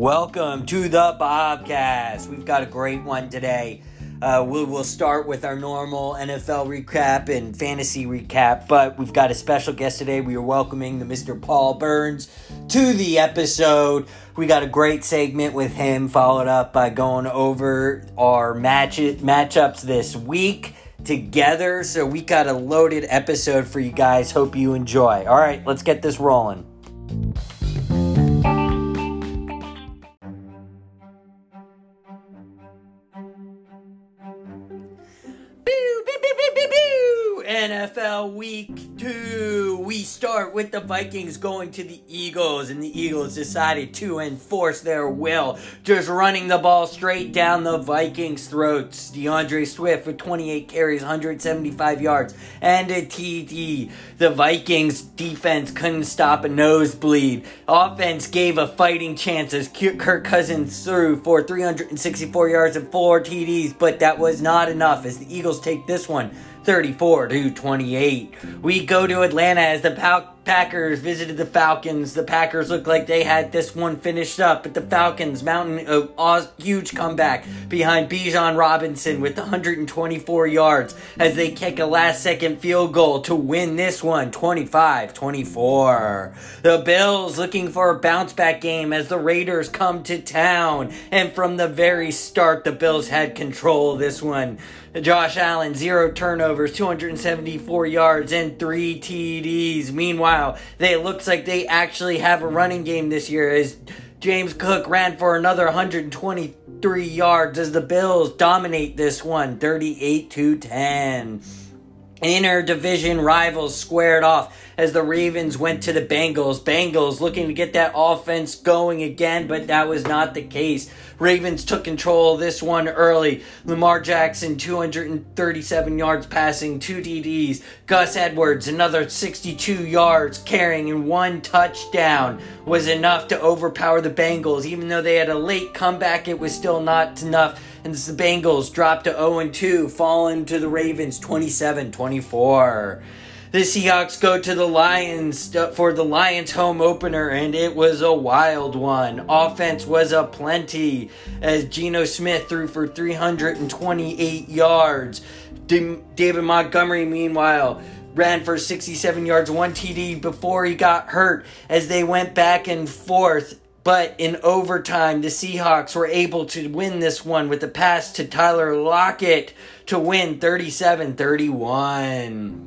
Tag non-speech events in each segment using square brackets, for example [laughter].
Welcome to the Bobcast. We've got a great one today. Uh, we'll, we'll start with our normal NFL recap and fantasy recap, but we've got a special guest today. We are welcoming the Mr. Paul Burns to the episode. We got a great segment with him, followed up by going over our match matchups this week together. So we got a loaded episode for you guys. Hope you enjoy. All right, let's get this rolling. Week 2. We start with the Vikings going to the Eagles, and the Eagles decided to enforce their will, just running the ball straight down the Vikings' throats. D'Andre Swift with 28 carries, 175 yards, and a TD. The Vikings defense couldn't stop a nosebleed. Offense gave a fighting chance as Kirk Cousins threw for 364 yards and 4 TDs, but that was not enough as the Eagles take this one 34 to 28. We go to Atlanta as the Pal- Packers visited the Falcons. The Packers looked like they had this one finished up, but the Falcons mountain a huge comeback behind Bijan Robinson with 124 yards as they kick a last second field goal to win this one 25 24. The Bills looking for a bounce back game as the Raiders come to town, and from the very start, the Bills had control of this one. Josh Allen, zero turnovers, 274 yards, and three TDs. Meanwhile, they, it looks like they actually have a running game this year as James Cook ran for another 123 yards as the Bills dominate this one, 38 to 10. Inner division rivals squared off as the Ravens went to the Bengals. Bengals looking to get that offense going again, but that was not the case. Ravens took control of this one early. Lamar Jackson, 237 yards passing, two TDs. Gus Edwards, another 62 yards carrying, and one touchdown was enough to overpower the Bengals. Even though they had a late comeback, it was still not enough. And the Bengals dropped to 0 2, falling to the Ravens 27 24 the Seahawks go to the Lions uh, for the Lions home opener, and it was a wild one. Offense was a plenty as Geno Smith threw for 328 yards. David Montgomery, meanwhile, ran for 67 yards, one TD before he got hurt as they went back and forth. But in overtime, the Seahawks were able to win this one with a pass to Tyler Lockett to win 37 31.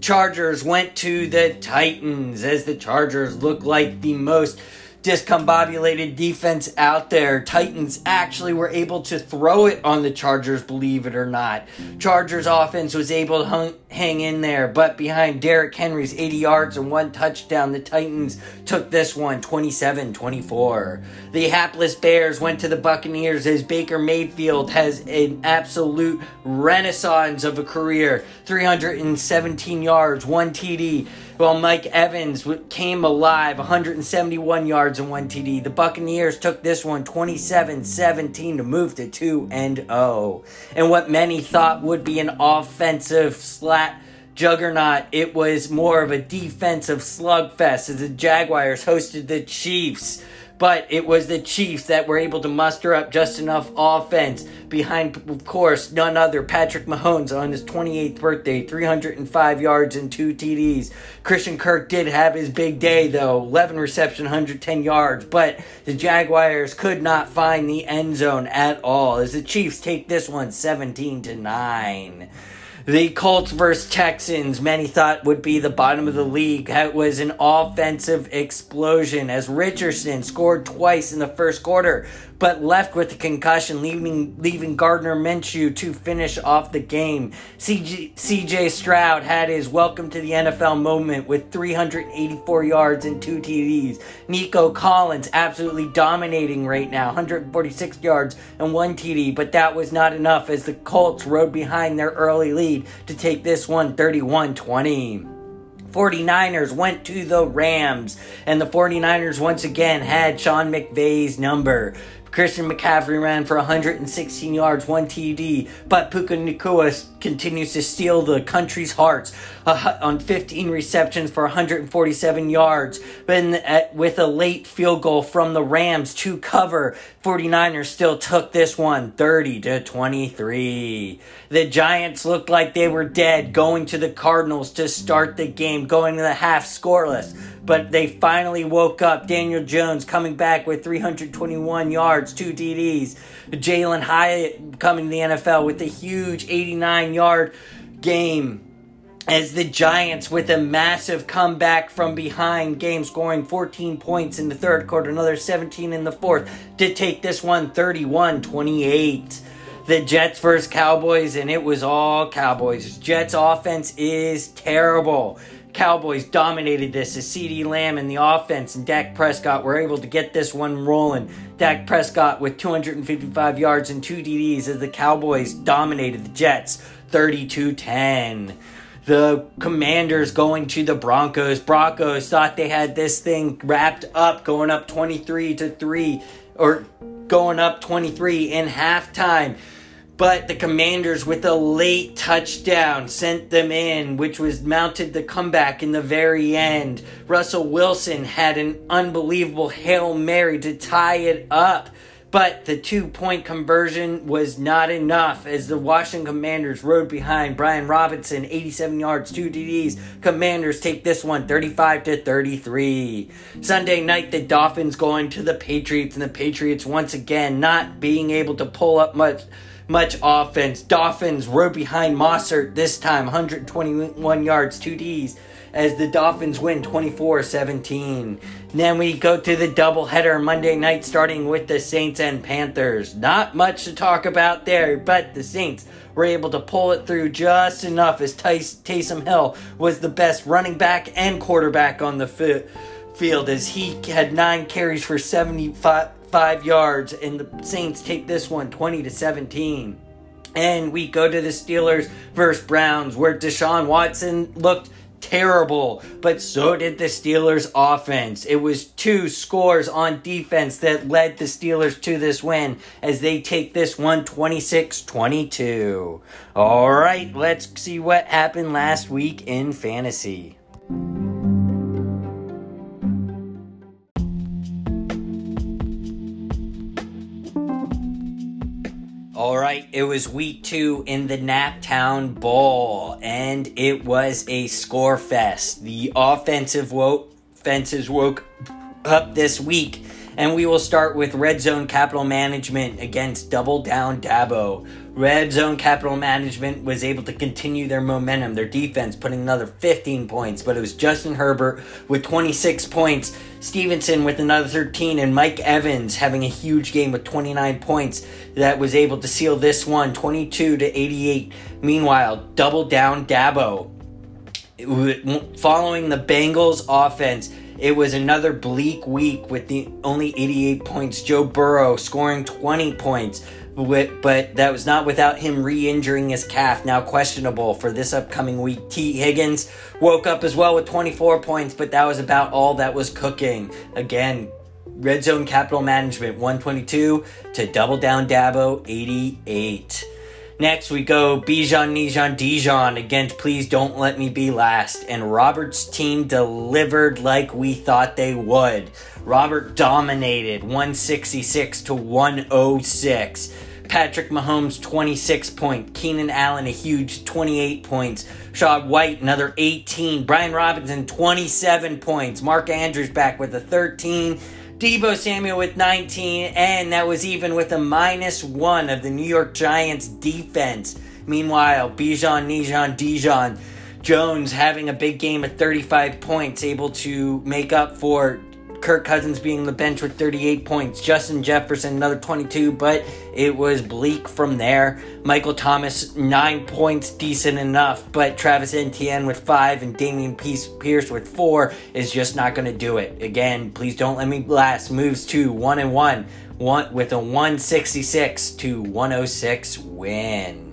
Chargers went to the Titans as the Chargers look like the most discombobulated defense out there. Titans actually were able to throw it on the Chargers, believe it or not. Chargers offense was able to hung, hang in there, but behind Derrick Henry's 80 yards and one touchdown, the Titans took this one 27 24. The hapless Bears went to the Buccaneers as Baker Mayfield has an absolute renaissance of a career 317 yards, one TD. While Mike Evans came alive, 171 yards and one TD. The Buccaneers took this one 27-17 to move to 2 and 0. And what many thought would be an offensive slat juggernaut, it was more of a defensive slugfest as the Jaguars hosted the Chiefs but it was the Chiefs that were able to muster up just enough offense behind, of course, none other Patrick Mahomes on his 28th birthday, 305 yards and two TDs. Christian Kirk did have his big day though, 11 reception, 110 yards, but the Jaguars could not find the end zone at all as the Chiefs take this one 17 to 9. The Colts versus Texans, many thought would be the bottom of the league. That was an offensive explosion as Richardson scored twice in the first quarter, but left with a concussion, leaving leaving Gardner Minshew to finish off the game. CJ, Stroud had his welcome to the NFL moment with 384 yards and two TDs. Nico Collins absolutely dominating right now, 146 yards and one TD, but that was not enough as the Colts rode behind their early lead to take this one 31 20. 49ers went to the Rams, and the 49ers once again had Sean McVay's number. Christian McCaffrey ran for 116 yards, one TD, but Puka Nacua continues to steal the country's hearts on 15 receptions for 147 yards. At, with a late field goal from the Rams to cover, 49ers still took this one 30 to 23. The Giants looked like they were dead going to the Cardinals to start the game, going to the half scoreless. But they finally woke up. Daniel Jones coming back with 321 yards, two TDs. Jalin Hyatt coming to the NFL with a huge 89 yard game as the Giants, with a massive comeback from behind game, scoring 14 points in the third quarter, another 17 in the fourth, to take this one 31 28 the Jets versus Cowboys, and it was all Cowboys. Jets offense is terrible. Cowboys dominated this as CeeDee Lamb and the offense and Dak Prescott were able to get this one rolling. Dak Prescott with 255 yards and two DDs as the Cowboys dominated the Jets 32 10 the commanders going to the broncos broncos thought they had this thing wrapped up going up 23 to 3 or going up 23 in halftime but the Commanders, with a late touchdown, sent them in, which was mounted the comeback in the very end. Russell Wilson had an unbelievable Hail Mary to tie it up. But the two point conversion was not enough as the Washington Commanders rode behind Brian Robinson, 87 yards, two TDs. Commanders take this one 35 to 33. Sunday night, the Dolphins going to the Patriots, and the Patriots once again not being able to pull up much much offense. Dolphins rode behind Mostert this time, 121 yards, 2 Ds, as the Dolphins win 24 17. Then we go to the doubleheader Monday night, starting with the Saints and Panthers. Not much to talk about there, but the Saints were able to pull it through just enough as Taysom Hill was the best running back and quarterback on the field as he had nine carries for 75 five yards, and the Saints take this one 20 to 17. And we go to the Steelers versus Browns, where Deshaun Watson looked terrible, but so did the Steelers offense. It was two scores on defense that led the Steelers to this win as they take this one 26 22. All right, let's see what happened last week in fantasy. Right, it was week two in the Naptown Bowl, and it was a score fest. The offensive woke fences woke up this week, and we will start with Red Zone Capital Management against Double Down Dabo. Red Zone Capital Management was able to continue their momentum, their defense putting another 15 points, but it was Justin Herbert with 26 points, Stevenson with another 13, and Mike Evans having a huge game with 29 points that was able to seal this one 22 to 88. Meanwhile, double down Dabo. Following the Bengals offense, it was another bleak week with the only 88 points. Joe Burrow scoring 20 points but that was not without him re-injuring his calf, now questionable for this upcoming week. Tee Higgins woke up as well with 24 points, but that was about all that was cooking. Again, Red Zone Capital Management 122 to Double Down Dabo 88. Next, we go Bijan Nijan Dijon against Please Don't Let Me Be Last. And Robert's team delivered like we thought they would. Robert dominated 166 to 106. Patrick Mahomes 26 points. Keenan Allen a huge 28 points. Shaw White another 18. Brian Robinson 27 points. Mark Andrews back with a 13. Deebo Samuel with 19, and that was even with a minus one of the New York Giants defense. Meanwhile, Bijan Nijan Dijon Jones having a big game at 35 points, able to make up for Kirk Cousins being the bench with 38 points. Justin Jefferson, another 22, but it was bleak from there. Michael Thomas, 9 points, decent enough, but Travis Etienne with 5 and Dameon Pierce with 4 is just not going to do it. Again, please don't let me last. Moves to 1 and 1, one with a 166 to 106 win.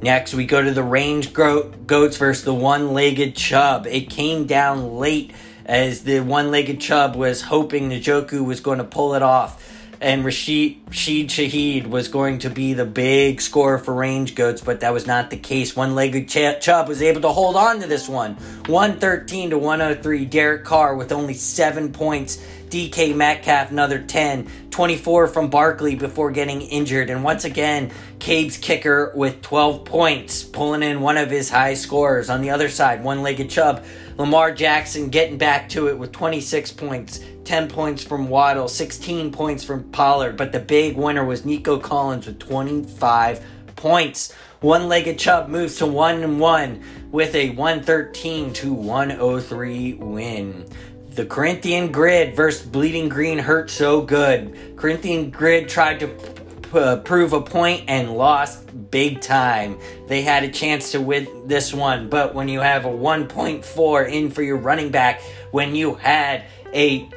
Next, we go to the range goats versus the one legged Chubb. It came down late as the one legged Chubb was hoping Njoku was going to pull it off. and Rashid, Rashid Shaheed was going to be the big scorer for Range Goats, but that was not the case. One legged Ch- Chubb was able to hold on to this one 113 to 103. Derek Carr with only seven points. DK Metcalf, another 10. 24 from Barkley before getting injured. And once again, Cabe's kicker with 12 points, pulling in one of his high scorers. On the other side, one legged Chubb. Lamar Jackson getting back to it with 26 points. 10 points from Waddle, 16 points from Pollard, but the big winner was Nico Collins with 25 points. One legged Chubb moves to 1 and 1 with a 113 to 103 win. The Corinthian Grid versus Bleeding Green hurt so good. Corinthian Grid tried to uh, prove a point and lost big time. They had a chance to win this one, but when you have a 1.4 in for your running back, when you had a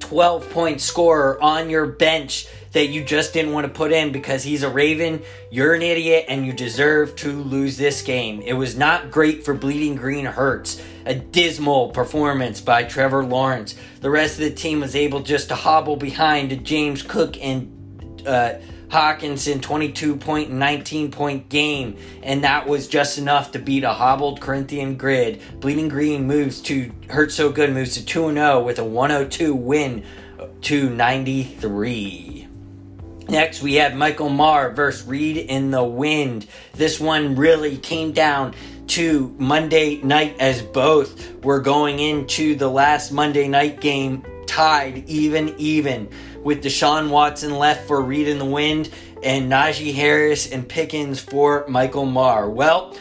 12 point scorer on your bench that you just didn't want to put in because he's a Raven, you're an idiot and you deserve to lose this game. It was not great for Bleeding Green Hurts. A dismal performance by Trevor Lawrence. The rest of the team was able just to hobble behind a James Cook and uh, Hockenson 22 point and 19 point game, and that was just enough to beat a hobbled Corinthian grid. Bleeding Green moves to Hurt So Good moves to 2 0 with a 102 win to 93. Next, we have Michael Maher versus Reed in the Wind. This one really came down to Monday night as both were going into the last Monday night game tied even even with Deshaun Watson left for Reed in the Wind and Najee Harris and Pickens for Michael Marr. Well,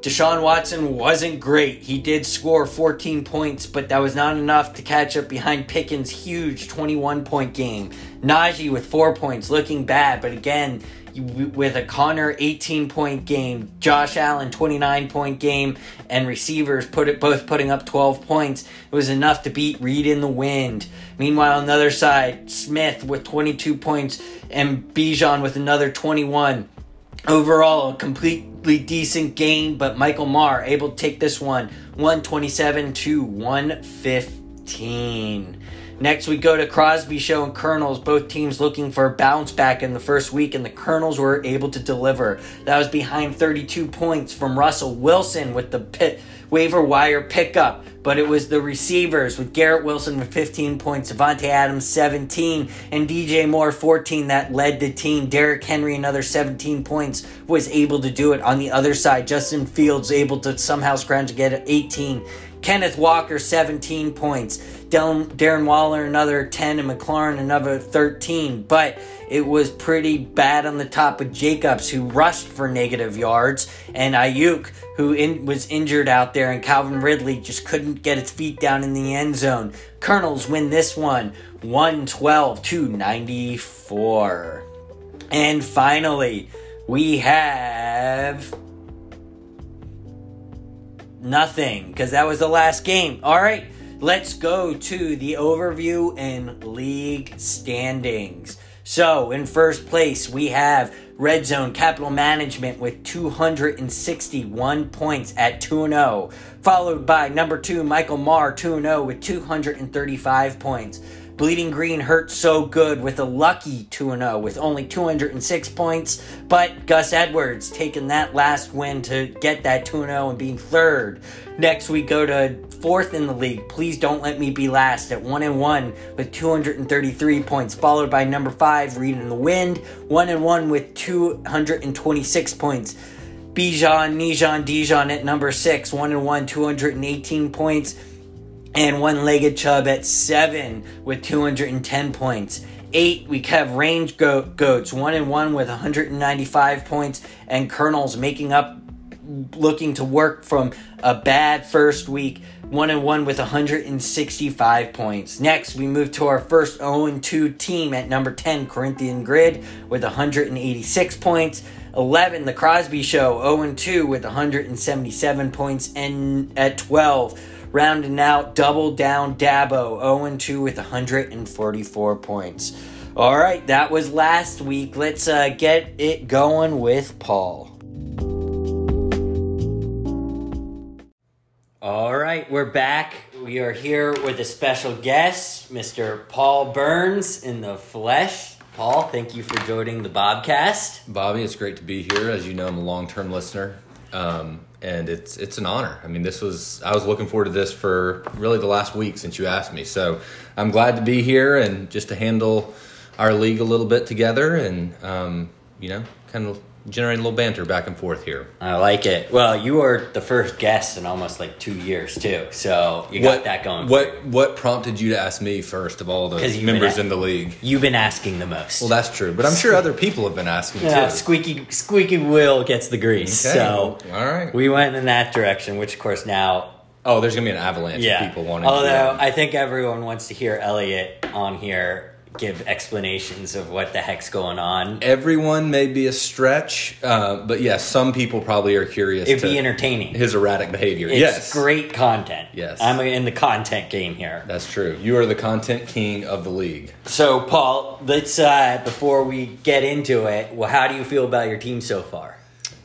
Deshaun Watson wasn't great. He did score 14 points, but that was not enough to catch up behind Pickens' huge 21 point game. Najee with four points, looking bad, but again, with a Conner 18 point game, Josh Allen 29 point game, and receivers put it both putting up 12 points, it was enough to beat Reed in the wind. Meanwhile, on the other side, Smith with 22 points and Bijan with another 21. Overall, a completely decent game, but Michael Marr able to take this one 127 to 115. Next, we go to Crosby Show and Colonels, both teams looking for a bounce back in the first week, and the Colonels were able to deliver. That was behind 32 points from Russell Wilson with the pit waiver wire pickup, but it was the receivers with Garrett Wilson with 15 points, Davante Adams 17, and DJ Moore 14 that led the team. Derrick Henry another 17 points was able to do it. On the other side, Justin Fields able to somehow scrounge to get 18. Kenneth Walker 17 points. Darren Waller another 10 and McLaurin another 13. But it was pretty bad on the top of Jacobs, who rushed for negative yards, and Aiyuk, who in, was injured out there, and Calvin Ridley just couldn't get his feet down in the end zone. Colonels win this one 112 to 94. And finally, we have nothing because that was the last game. All right, let's go to the overview and league standings. So, in first place, we have Red Zone Capital Management with 261 points at 2 0, followed by number 2 Michael Marr 2 0 with 235 points. Bleeding Green hurt so good with a lucky 2 0 with only 206 points, but Gus Edwards taking that last win to get that 2 0 and being third. Next, we go to fourth in the league. Please don't let me be last at 1 and 1 with 233 points, followed by number 5, Reed in the Wind, 1 and 1 with 226 points. Bijan, Nijan, Dijon at number 6, 1 and 1, 218 points and one legged Chubb at seven with 210 points. Eight, we have range goats, one and one with 195 points, and Colonels making up, looking to work from a bad first week, one and one with 165 points. Next, we move to our first 0 2 team at number 10, Corinthian Grid, with 186 points. 11, The Crosby Show, 0 2 with 177 points, and at 12, rounding out double down Dabo 0 2 with 144 points. All right, that was last week. Let's uh, get it going with Paul. All right, we're back. We are here with a special guest, Mr. Paul Burns in the flesh. Paul, thank you for joining the Bobcast. Bobby, it's great to be here. As you know, I'm a long term listener. Um, and it's it's an honor. I mean, this was I was looking forward to this for really the last week since you asked me. So I'm glad to be here and just to handle our league a little bit together and um, you know kind of generate a little banter back and forth here. I like it. Well, you were the first guest in almost like two years too, so you got that going. What what prompted you to ask me first of all the members in the league? You've been asking the most. Well, that's true, but I'm sure other people have been asking yeah, too. Squeaky squeaky Will gets the grease. Okay, so all right, we went in that direction, which of course now. Oh, there's gonna be an avalanche yeah. of people wanting. Although I think everyone wants to hear Elliot on here give explanations of what the heck's going on. Everyone may be a stretch, uh, but yes, some people probably are curious. It'd be entertaining. His erratic behavior. It's yes, great content. Yes, I'm in the content game here. That's true. You are the content king of the league. So, Paul, let's uh, before we get into it. Well, how do you feel about your team so far?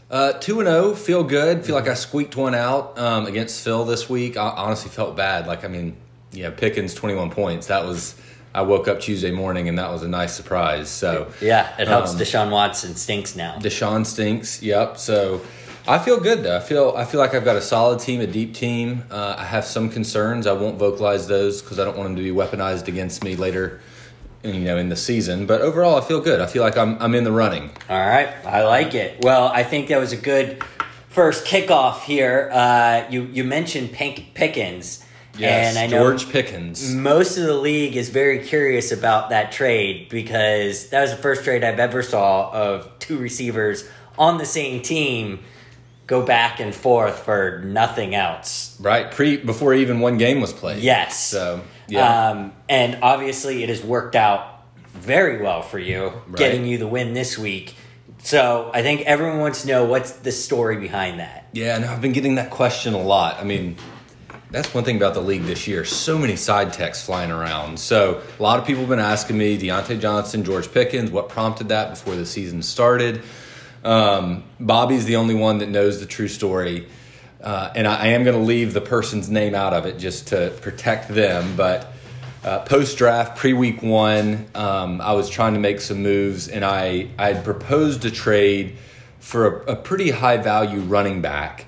Uh, two and zero, feel good. Feel like I squeaked one out um, against Phil this week. I honestly felt bad. Like I mean, yeah, Pickens twenty one points. That was I woke up Tuesday morning and that was a nice surprise. So yeah, it helps. Um, Deshaun Watson stinks now. Deshaun stinks. Yep. So I feel good though. I feel I feel like I've got a solid team, a deep team. Uh, I have some concerns. I won't vocalize those because I don't want them to be weaponized against me later. You know, in the season, but overall, I feel good. I feel like I'm I'm in the running. All right, I like it. Well, I think that was a good first kickoff here. Uh, you you mentioned Pink Pickens Yes, and I know George Pickens. Most of the league is very curious about that trade because that was the first trade I've ever saw of two receivers on the same team go back and forth for nothing else. Right, pre before even one game was played. Yes. So yeah, um, and obviously it has worked out very well for you, right. getting you the win this week. So I think everyone wants to know what's the story behind that. Yeah, and I've been getting that question a lot. I mean, that's one thing about the league this year. So many side texts flying around. So a lot of people have been asking me, Diontae Johnson, George Pickens, what prompted that before the season started. Um, Bobby's the only one that knows the true story. Uh, and I, I am going to leave the person's name out of it just to protect them. But uh, post draft, pre week one, um, I was trying to make some moves, and I, I had proposed a trade for a, a pretty high value running back.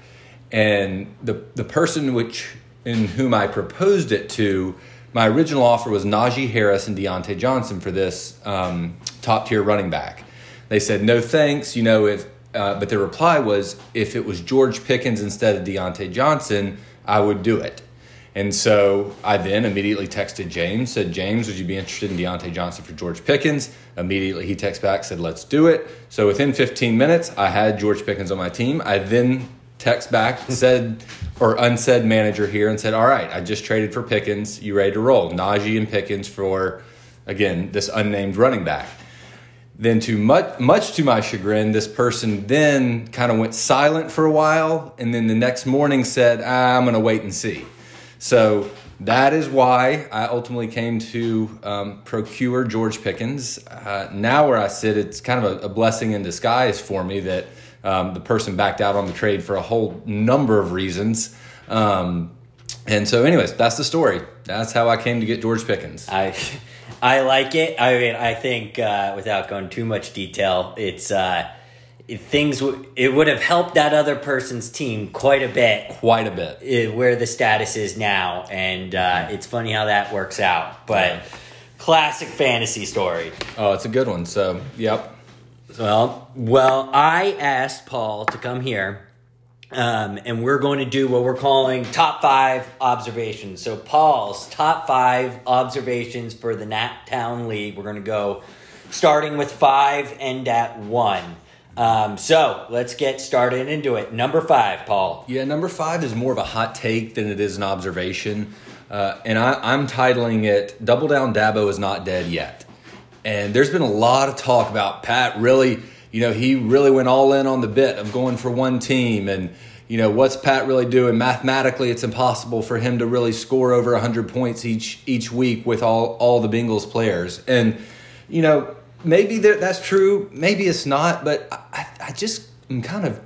And the, the person which in whom I proposed it to, my original offer was Najee Harris and Diontae Johnson for this um, top tier running back. They said no thanks. You know if, uh, but their reply was if it was George Pickens instead of Diontae Johnson, I would do it. And so I then immediately texted James, said, James, would you be interested in Diontae Johnson for George Pickens? Immediately he texted back, said, let's do it. So within 15 minutes, I had George Pickens on my team. I then text back, said, or unsaid manager here and said, All right, I just traded for Pickens. You ready to roll? Najee and Pickens for, again, this unnamed running back. Then, to much, much to my chagrin, this person then kind of went silent for a while, and then the next morning said, ah, "I'm going to wait and see." So that is why I ultimately came to um, procure George Pickens. Uh, now, where I sit, it's kind of a, a blessing in disguise for me that um, the person backed out on the trade for a whole number of reasons. Um, and so, anyways, that's the story. That's how I came to get George Pickens. I, [laughs] I like it. I mean, I think uh, without going too much detail, it's uh, it, things. W- it would have helped that other person's team quite a bit. Quite a bit. It, where the status is now, and uh, it's funny how that works out. But yeah. classic fantasy story. Oh, it's a good one. So, yep. Well, well, I asked Paul to come here, um, and we're going to do what we're calling top five observations. So, Paul's top five observations for the Naptown League. We're going to go starting with five, end at one. Um, so let's get started into it. Number five, Paul. Yeah, number five is more of a hot take than it is an observation. Uh, and I, am titling it Double Down Dabo is Not Dead Yet. And there's been a lot of talk about Pat really, you know, he really went all in on the bit of going for one team. And, you know, what's Pat really doing? Mathematically, it's impossible for him to really score over 100 points each each week with all, all the Bengals players. And, you know, maybe that's true, maybe it's not, but I, I just am kind of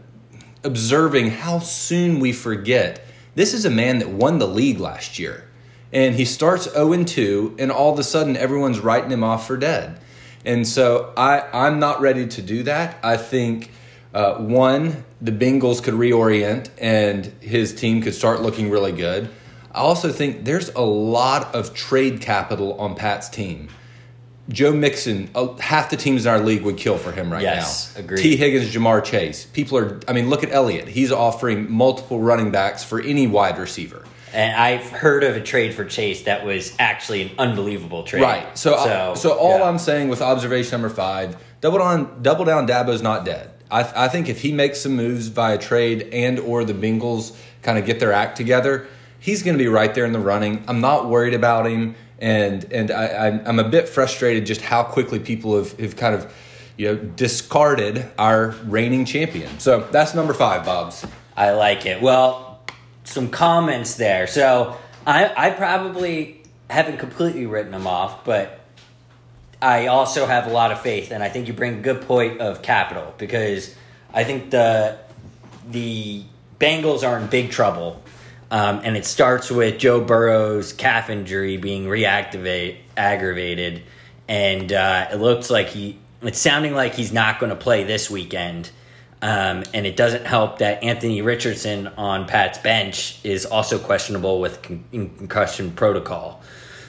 observing how soon we forget This is a man that won the league last year. And he starts 0 and 2, and all of a sudden everyone's writing him off for dead. And so I, I'm not ready to do that. I think, uh, one, the Bengals could reorient and his team could start looking really good. I also think there's a lot of trade capital on Pat's team. Joe Mixon, uh, half the teams in our league would kill for him right Yes, now. agreed. Tee Higgins, Ja'Marr Chase. People are, I mean, look at Elliott. He's offering multiple running backs for any wide receiver. And I've heard of a trade for Chase that was actually an unbelievable trade. Right. So, uh, so, all yeah. I'm saying with observation number five, double down, double down. Dabo's not dead. I, I think if he makes some moves via trade and or the Bengals kind of get their act together, he's going to be right there in the running. I'm not worried about him, and and I, I'm, I'm a bit frustrated just how quickly people have, have kind of you know discarded our reigning champion. So that's number five, Bob's. I like it. Well, some comments there. So I, I probably haven't completely written them off, but I also have a lot of faith, and I think you bring a good point of capital because I think the the Bengals are in big trouble, um, and it starts with Joe Burrow's calf injury being reactivate aggravated, and uh, it looks like he. It's sounding like he's not going to play this weekend. Um, and it doesn't help that Anthony Richardson on Pat's bench is also questionable with con- concussion protocol.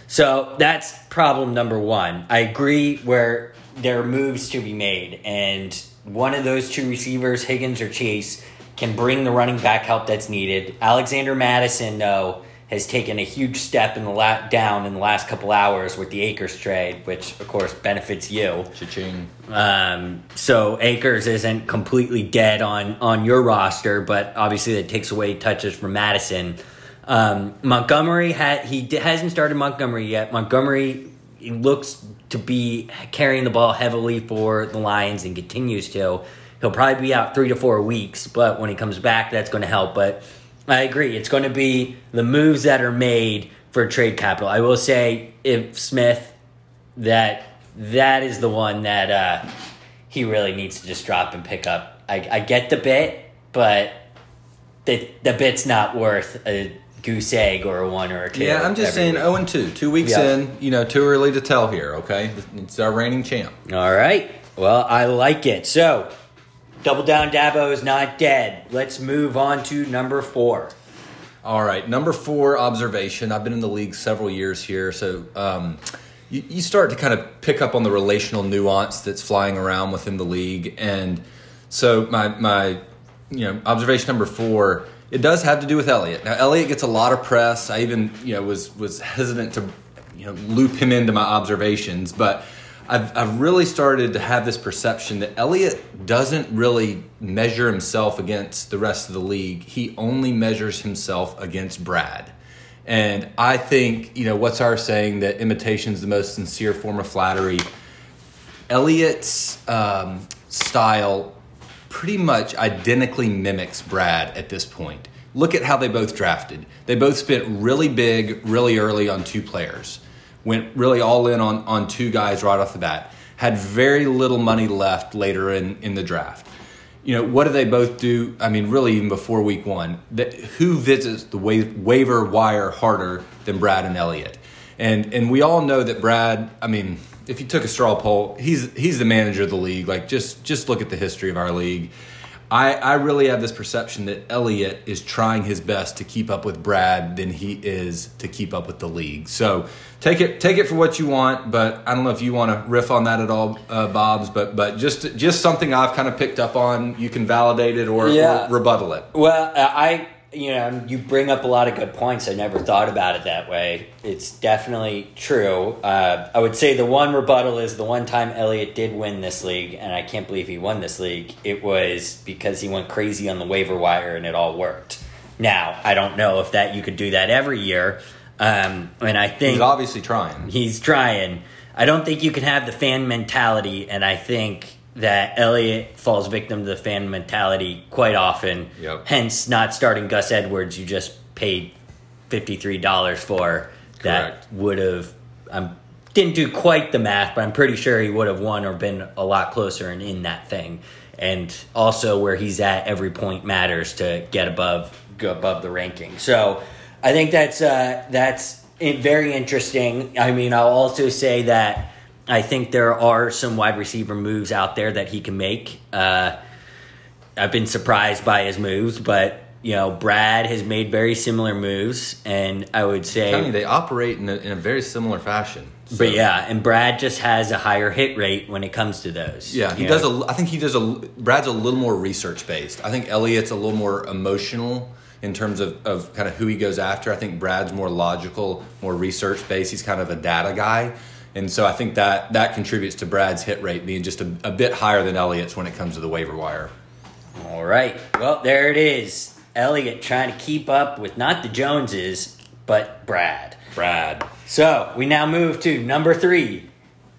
So that's problem number one. I agree where there are moves to be made, and one of those two receivers, Higgins or Chase, can bring the running back help that's needed. Alexander Mattison, though, has taken a huge step in the la- down in the last couple hours with the Akers trade, which of course benefits you. Cha-ching. Um, so Akers isn't completely dead on on your roster, but obviously that takes away touches from Mattison. Um, Montgomery had he d- hasn't started Montgomery yet. Montgomery looks to be carrying the ball heavily for the Lions and continues to. He'll probably be out three to four weeks, but when he comes back, that's going to help. But I agree, it's going to be the moves that are made for trade capital. I will say, if Smith that that is the one that uh, he really needs to just drop and pick up. I, I get the bit, but the the bit's not worth a goose egg or a one or a two. Yeah, I'm just saying week. 0 and 2. Two weeks Yeah. in, you know, too early to tell here, okay? It's our reigning champ. All right. Well, I like it. So, double down. Dabo is not dead. Let's move on to number four. All right, number four observation. I've been in the league several years here, so um, you, you start to kind of pick up on the relational nuance that's flying around within the league, and so my my you know observation number four. It does have to do with Elliott. Now Elliott gets a lot of press. I even you know was was hesitant to you know loop him into my observations, but I've, I've really started to have this perception that Elliott doesn't really measure himself against the rest of the league. He only measures himself against Brad. And I think, you know, what's our saying that imitation is the most sincere form of flattery? Elliot's um, style pretty much identically mimics Brad at this point. Look at how they both drafted. They both spent really big, really early on two players. Went really all in on, on two guys right off the bat. Had very little money left later in, in the draft. You know, what do they both do? I mean, really, even before week one, that, who visits the wa- waiver wire harder than Brad and Elliott? And and we all know that Brad. I mean, if you took a straw poll, he's he's the manager of the league. Like just just look at the history of our league. I, I really have this perception that Elliott is trying his best to keep up with Brad than he is to keep up with the league. So take it take it for what you want, but I don't know if you want to riff on that at all, uh, Bob's. But but just just something I've kind of picked up on. You can validate it or, Yeah. or rebuttal it. Well, uh, I you know you bring up a lot of good points. I never thought about it that way. It's definitely true. Uh, I would say the one rebuttal is the one time Elliott did win this league, and I can't believe he won this league. It was because he went crazy on the waiver wire, and it all worked. Now I don't know if that you could do that every year, um, and I think He's obviously trying. He's trying. I don't think you can have the fan mentality, and I think that Elliott falls victim to the fan mentality quite often. Yep. Hence, not starting Gus Edwards, you just paid fifty three dollars for that would have. I didn't do quite the math, but I'm pretty sure he would have won or been a lot closer and in that thing. And also, where he's at, every point matters to get above go above the ranking. So I think that's uh, that's very interesting. I mean, I'll also say that I think there are some wide receiver moves out there that he can make. Uh, I've been surprised by his moves, but you know, Brad has made very similar moves, and I would say, mean, they operate in a, in a very similar fashion. So. But yeah, and Brad just has a higher hit rate when it comes to those. Yeah, he does. A, I think he does a. Brad's a little more research based. I think Elliott's a little more emotional in terms of, of kind of who he goes after. I think Brad's more logical, more research based. He's kind of a data guy. And so I think that that contributes to Brad's hit rate being just a, a bit higher than Elliott's when it comes to the waiver wire. All right. Well, there it is. Elliott trying to keep up with not the Joneses, but Brad. Brad. So we now move to number three.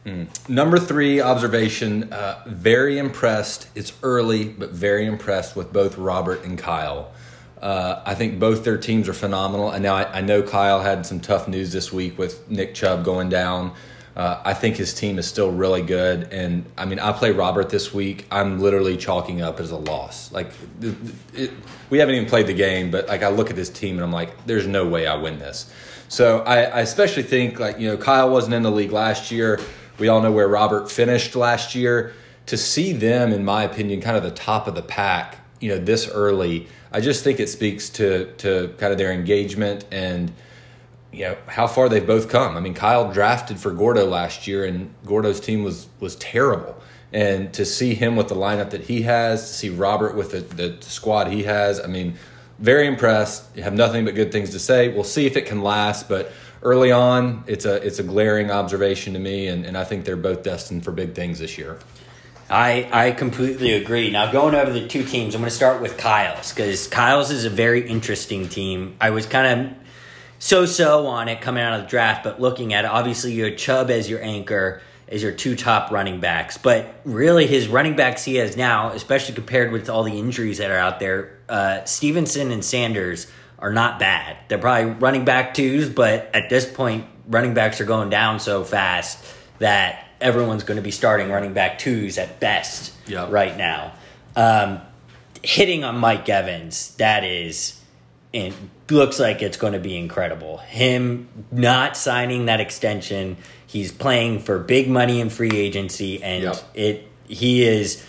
Mm. Number three observation. Uh, very impressed. It's early, but very impressed with both Robert and Kyle. Uh, I think both their teams are phenomenal. And now I, I, know Kyle had some tough news this week with Nick Chubb going down. Uh, I think his team is still really good. And I mean, I play Robert this week. I'm literally chalking up as a loss. Like, it, it, we haven't even played the game, but like, I look at this team and I'm like, there's no way I win this. So I, I especially think, like, you know, Kyle wasn't in the league last year. We all know where Robert finished last year. To see them, in my opinion, kind of the top of the pack, you know, this early, I just think it speaks to to kind of their engagement and you know how far they've both come. I mean, Kyle drafted for Gordo last year, and Gordo's team was was terrible. And to see him with the lineup that he has, to see Robert with the, the squad he has, I mean, very impressed. Have nothing but good things to say. We'll see if it can last, but early on, it's a it's a glaring observation to me, and, and I think they're both destined for big things this year. I, I completely agree. Now, going over the two teams, I'm going to start with Kyle's because Kyle's is a very interesting team. I was kind of so so on it coming out of the draft, but looking at it, obviously you have Chubb as your anchor, as your two top running backs. But really, his running backs he has now, especially compared with all the injuries that are out there, uh, Stevenson and Sanders are not bad. They're probably running back twos, but at this point, running backs are going down so fast that everyone's going to be starting running back twos at best yep. right now. Um, hitting on Mike Evans, that is it looks like it's going to be incredible. Him not signing that extension, he's playing for big money in free agency, and yep. it he is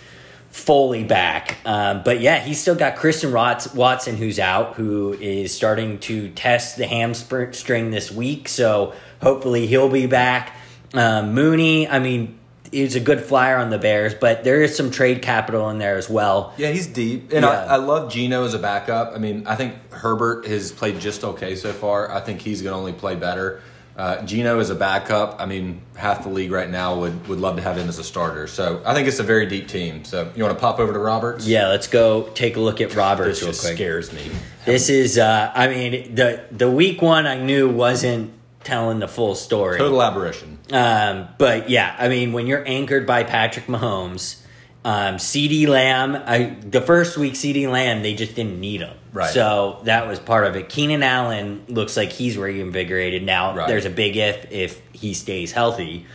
fully back. Um, but yeah, he's still got Christian Watson who's out, who is starting to test the hamstring this week. So hopefully he'll be back. Um, Mooney, I mean, he's a good flyer on the Bears, but there is some trade capital in there as well. Yeah, he's deep, and yeah. I, I, love Geno as a backup. I mean, I think Herbert has played just okay so far. I think he's going to only play better. Uh, Geno as a backup, I mean, half the league right now would, would love to have him as a starter. So I think it's a very deep team. So you want to pop over to Roberts? Yeah, let's go take a look at Roberts. This just quick. scares me. This is, uh, I mean, the the week one I knew wasn't telling the full story. Total aberration. Um, but yeah, I mean, when you're anchored by Patrick Mahomes, um, CeeDee Lamb, I, the first week CeeDee Lamb, they just didn't need him. Right. So that was part of it. Keenan Allen looks like he's reinvigorated now. Right. There's a big if if he stays healthy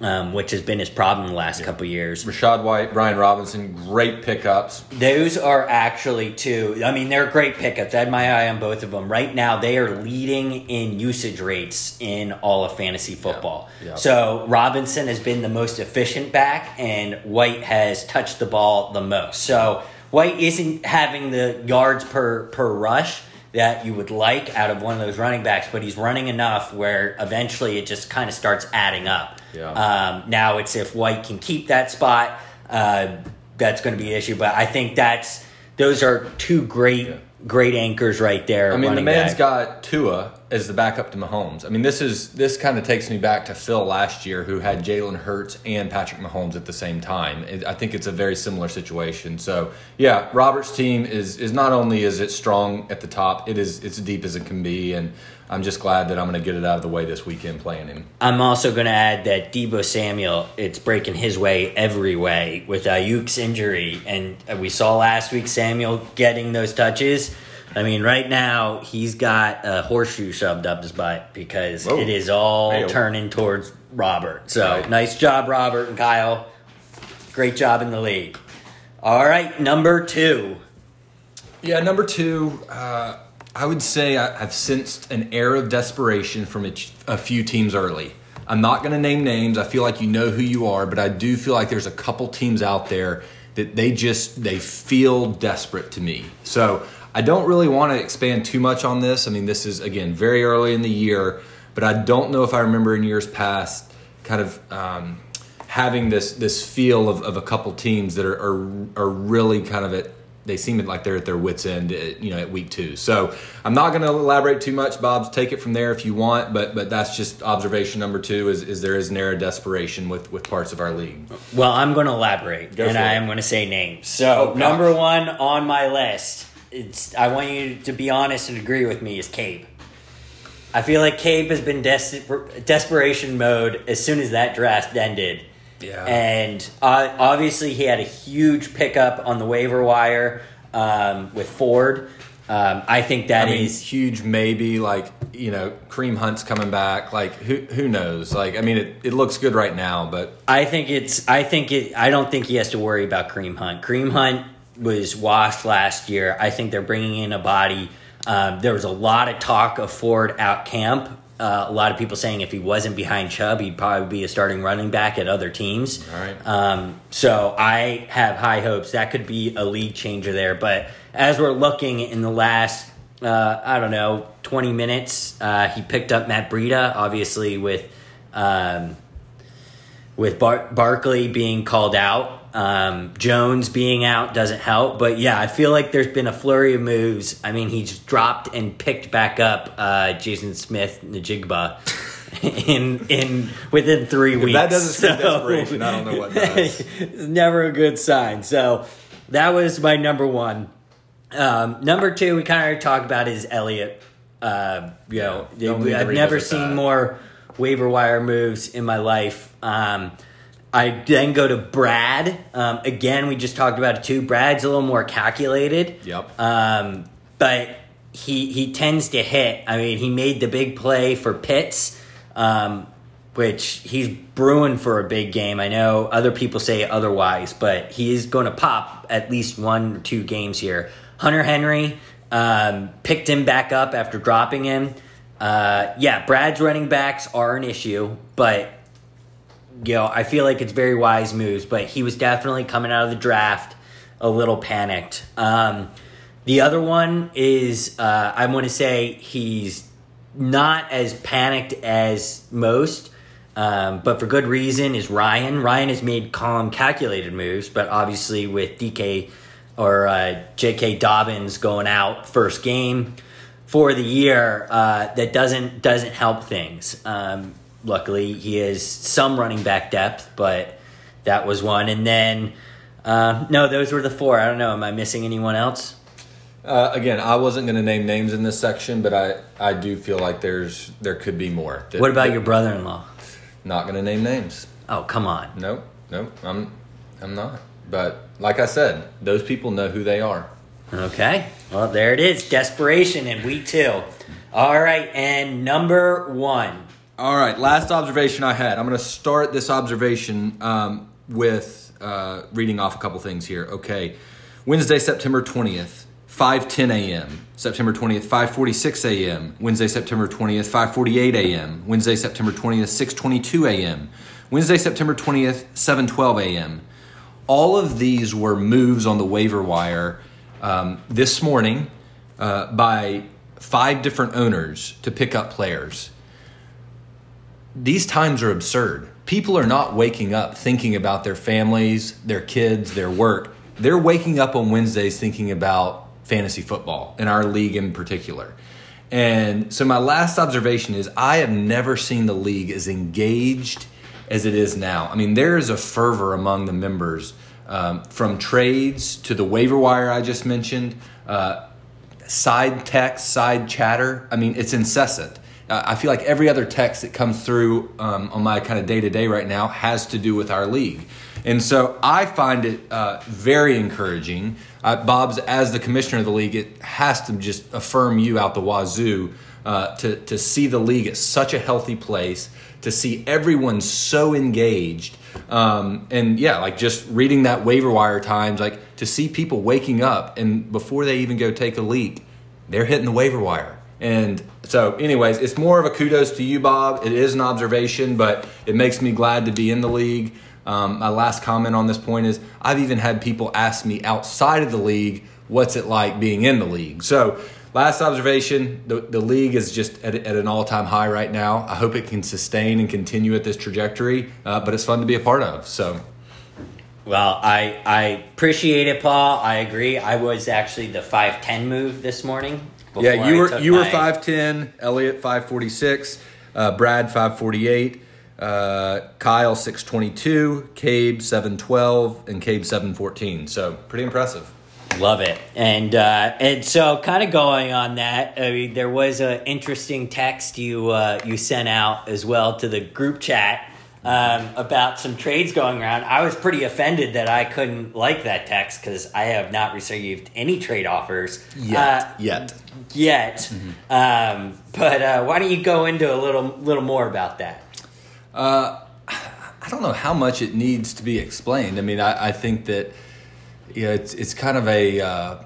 um, which has been his problem the last yeah. couple years. Rachaad White, Brian Robinson, great pickups. Those are actually two. I mean, they're great pickups. I had my eye on both of them. Right now, they are leading in usage rates in all of fantasy football. Yeah. Yeah. So Robinson has been the most efficient back, and White has touched the ball the most. So White isn't having the yards per per rush that you would like out of one of those running backs, but he's running enough where eventually it just kind of starts adding up. Yeah. Um, now it's if White can keep that spot, uh, that's going to be an issue. But I think that's those are two great yeah. great anchors right there. I mean, the man's back. got Tua as the backup to Mahomes. I mean, this is this kind of takes me back to Phil last year, who had Jalen Hurts and Patrick Mahomes at the same time. It, I think it's a very similar situation. So, yeah, Robert's team is is not only is it strong at the top, it is it's deep as it can be, and I'm just glad that I'm going to get it out of the way this weekend playing him. I'm also going to add that Deebo Samuel, it's breaking his way every way with Aiyuk's injury, and we saw last week Samuel getting those touches I mean, right now he's got a horseshoe shoved up his butt because Whoa. it is all Mayo. turning towards Robert. So right. nice job, Robert and Kyle. Great job in the league. All right, number two. Yeah, number two. Uh, I would say I, have sensed an air of desperation from a, few teams early. I'm not going to name names. I feel like you know who you are, but I do feel like there's a couple teams out there that they just they feel desperate to me. So I don't really want to expand too much on this. I mean, this is again very early in the year, but I don't know if I remember in years past kind of um, having this this feel of, of a couple teams that are, are are really kind of at they seem like they're at their wits end at, you know at week two. So i'm not going to elaborate too much bob's take it from there if you want but but that's just observation number two is, is there is an air of desperation with with parts of our league. Well i'm going to elaborate Go and i am going to say names. So oh, number one on my list it's i want you to be honest and agree with me is cabe. I feel like cabe has been des- desperation mode as soon as that draft ended yeah. And uh, obviously, he had a huge pickup on the waiver wire um, with Ford. Um, I think that I mean, is huge. Maybe like you know, Kareem Hunt's coming back. Like who who knows? Like I mean, it, it looks good right now, but I think it's. I think it. I don't think he has to worry about Kareem Hunt. Kareem Hunt was washed last year. I think they're bringing in a body. Um, there was a lot of talk of Ford out camp uh, a lot of people saying if he wasn't behind Chubb, he'd probably be a starting running back at other teams. All right. Um, so I have high hopes that could be a league changer there. But as we're looking in the last, uh, I don't know, 20 minutes, uh, he picked up Matt Breida, obviously with um, with Bar- Barkley being called out. Um, Jones being out doesn't help, but yeah, I feel like there's been a flurry of moves. I mean, he's dropped and picked back up uh, Jaxon Smith Njigba [laughs] in in within three if weeks. That doesn't so, desperation. I don't know what [laughs] does. never a good sign. So that was my number one. Um, number two, we kind of already talked about is Elliot. Uh, you know, I've never seen that. more waiver wire moves in my life. Um, I then go to Brad. Um, again, we just talked about it too. Brad's a little more calculated. Yep. Um, but he he tends to hit. I mean, he made the big play for Pitts, um, which he's brewing for a big game. I know other people say otherwise, but he is going to pop at least one or two games here. Hunter Henry um, picked him back up after dropping him. Uh, yeah, Brad's running backs are an issue, but you know, I feel like it's very wise moves, but he was definitely coming out of the draft a little panicked. Um, the other one is uh, I'm going to say he's not as panicked as most, um, but for good reason. Is Ryan? Ryan has made calm, calculated moves, but obviously with DK or uh, J.K. Dobbins going out first game for the year, uh, that doesn't doesn't help things. Um, luckily, he has some running back depth, but that was one. And then, uh, no, those were the four. I don't know. Am I missing anyone else? Uh, again, I wasn't going to name names in this section, but I, I do feel like there's there could be more. That, what about that, your brother-in-law? Not going to name names. Oh come on. Nope, nope. I'm I'm not. But like I said, those people know who they are. Okay. Well, there it is. Desperation in week two. All right, and number one. All right, last observation I had. I'm going to start this observation um, with uh, reading off a couple things here. Okay, Wednesday, September 20th, 5:10 a.m. September 20th, 5:46 a.m. Wednesday, September 20th, 5:48 a.m. Wednesday, September 20th, 6:22 a.m. Wednesday, September 20th, 7:12 a.m. All of these were moves on the waiver wire um, this morning uh, by five different owners to pick up players these times are absurd. People are not waking up thinking about their families, their kids, their work. They're waking up on Wednesdays thinking about fantasy football in our league in particular. And so, my last observation is I have never seen the league as engaged as it is now. I mean, there is a fervor among the members um, from trades to the waiver wire I just mentioned, uh, side text, side chatter. I mean, it's incessant uh, I feel like every other text that comes through um, on my kind of day to day right now has to do with our league. And so I find it uh, very encouraging. Uh, Bob's, as the commissioner of the league, it has to just affirm you out the wazoo uh, to, to see the league at such a healthy place, to see everyone so engaged. Um, and yeah, like just reading that waiver wire times, like to see people waking up and before they even go take a leak, they're hitting the waiver wire. And so, anyways, it's more of a kudos to you, Bob. It is an observation, but it makes me glad to be in the league. Um, my last comment on this point is I've even had people ask me outside of the league, what's it like being in the league? So, last observation the, the league is just at, at an all time high right now. I hope it can sustain and continue at this trajectory, uh, but it's fun to be a part of. So, well, I I appreciate it, Paul. I agree. I was actually the five ten move this morning. Yeah, you were you were five ten. Elliot five forty six. Uh, Brad five forty eight. Uh, Kyle six twenty two. Cabe seven twelve, and Cabe seven fourteen. So pretty impressive. Love it, and uh, and so kind of going on that. I mean, there was an interesting text you uh, you sent out as well to the group chat um, about some trades going around. I was pretty offended that I couldn't like that text because I have not received any trade offers yet. Uh, yet. Yet. Mm-hmm. Um, but uh, why don't you go into a little little more about that? Uh, I don't know how much it needs to be explained. I mean, I, I think that yeah, it's it's kind of a uh,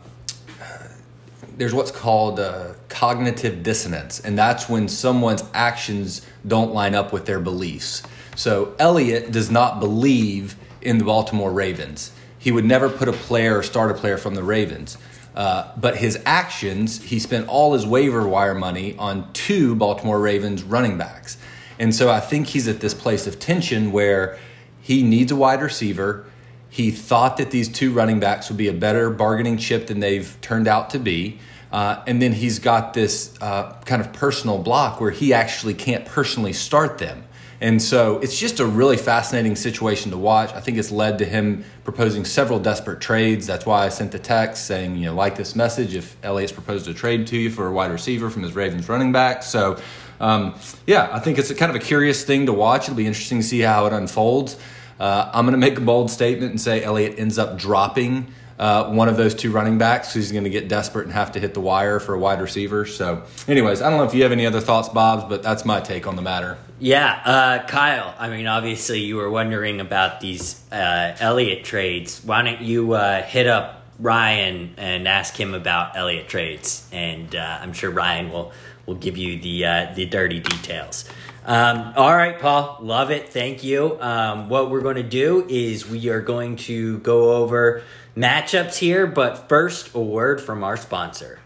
there's what's called uh, cognitive dissonance, and that's when someone's actions don't line up with their beliefs. So Elliot does not believe in the Baltimore Ravens. He would never put a player or start a player from the Ravens. Uh, but his actions, he spent all his waiver wire money on two Baltimore Ravens running backs. And so I think he's at this place of tension where he needs a wide receiver. He thought that these two running backs would be a better bargaining chip than they've turned out to be. Uh, and then he's got this uh, kind of personal block where he actually can't personally start them. And so it's just a really fascinating situation to watch. I think it's led to him proposing several desperate trades. That's why I sent the text saying, you know, like this message if Elliott's proposed a trade to you for a wide receiver from his Ravens running back. So, um, yeah, I think it's kind of a curious thing to watch. It'll be interesting to see how it unfolds. Uh, I'm going to make a bold statement and say Elliott ends up dropping uh, one of those two running backs who's going to get desperate and have to hit the wire for a wide receiver. So, anyways, I don't know if you have any other thoughts, Bob's, but that's my take on the matter. Yeah, uh, Kyle. I mean, obviously, you were wondering about these uh, Elliott trades. Why don't you uh, hit up Ryan and ask him about Elliott trades? And uh, I'm sure Ryan will will give you the uh, the dirty details. Um, all right, Paul. Love it. Thank you. Um, what we're going to do is we are going to go over matchups here, but first, a word from our sponsor.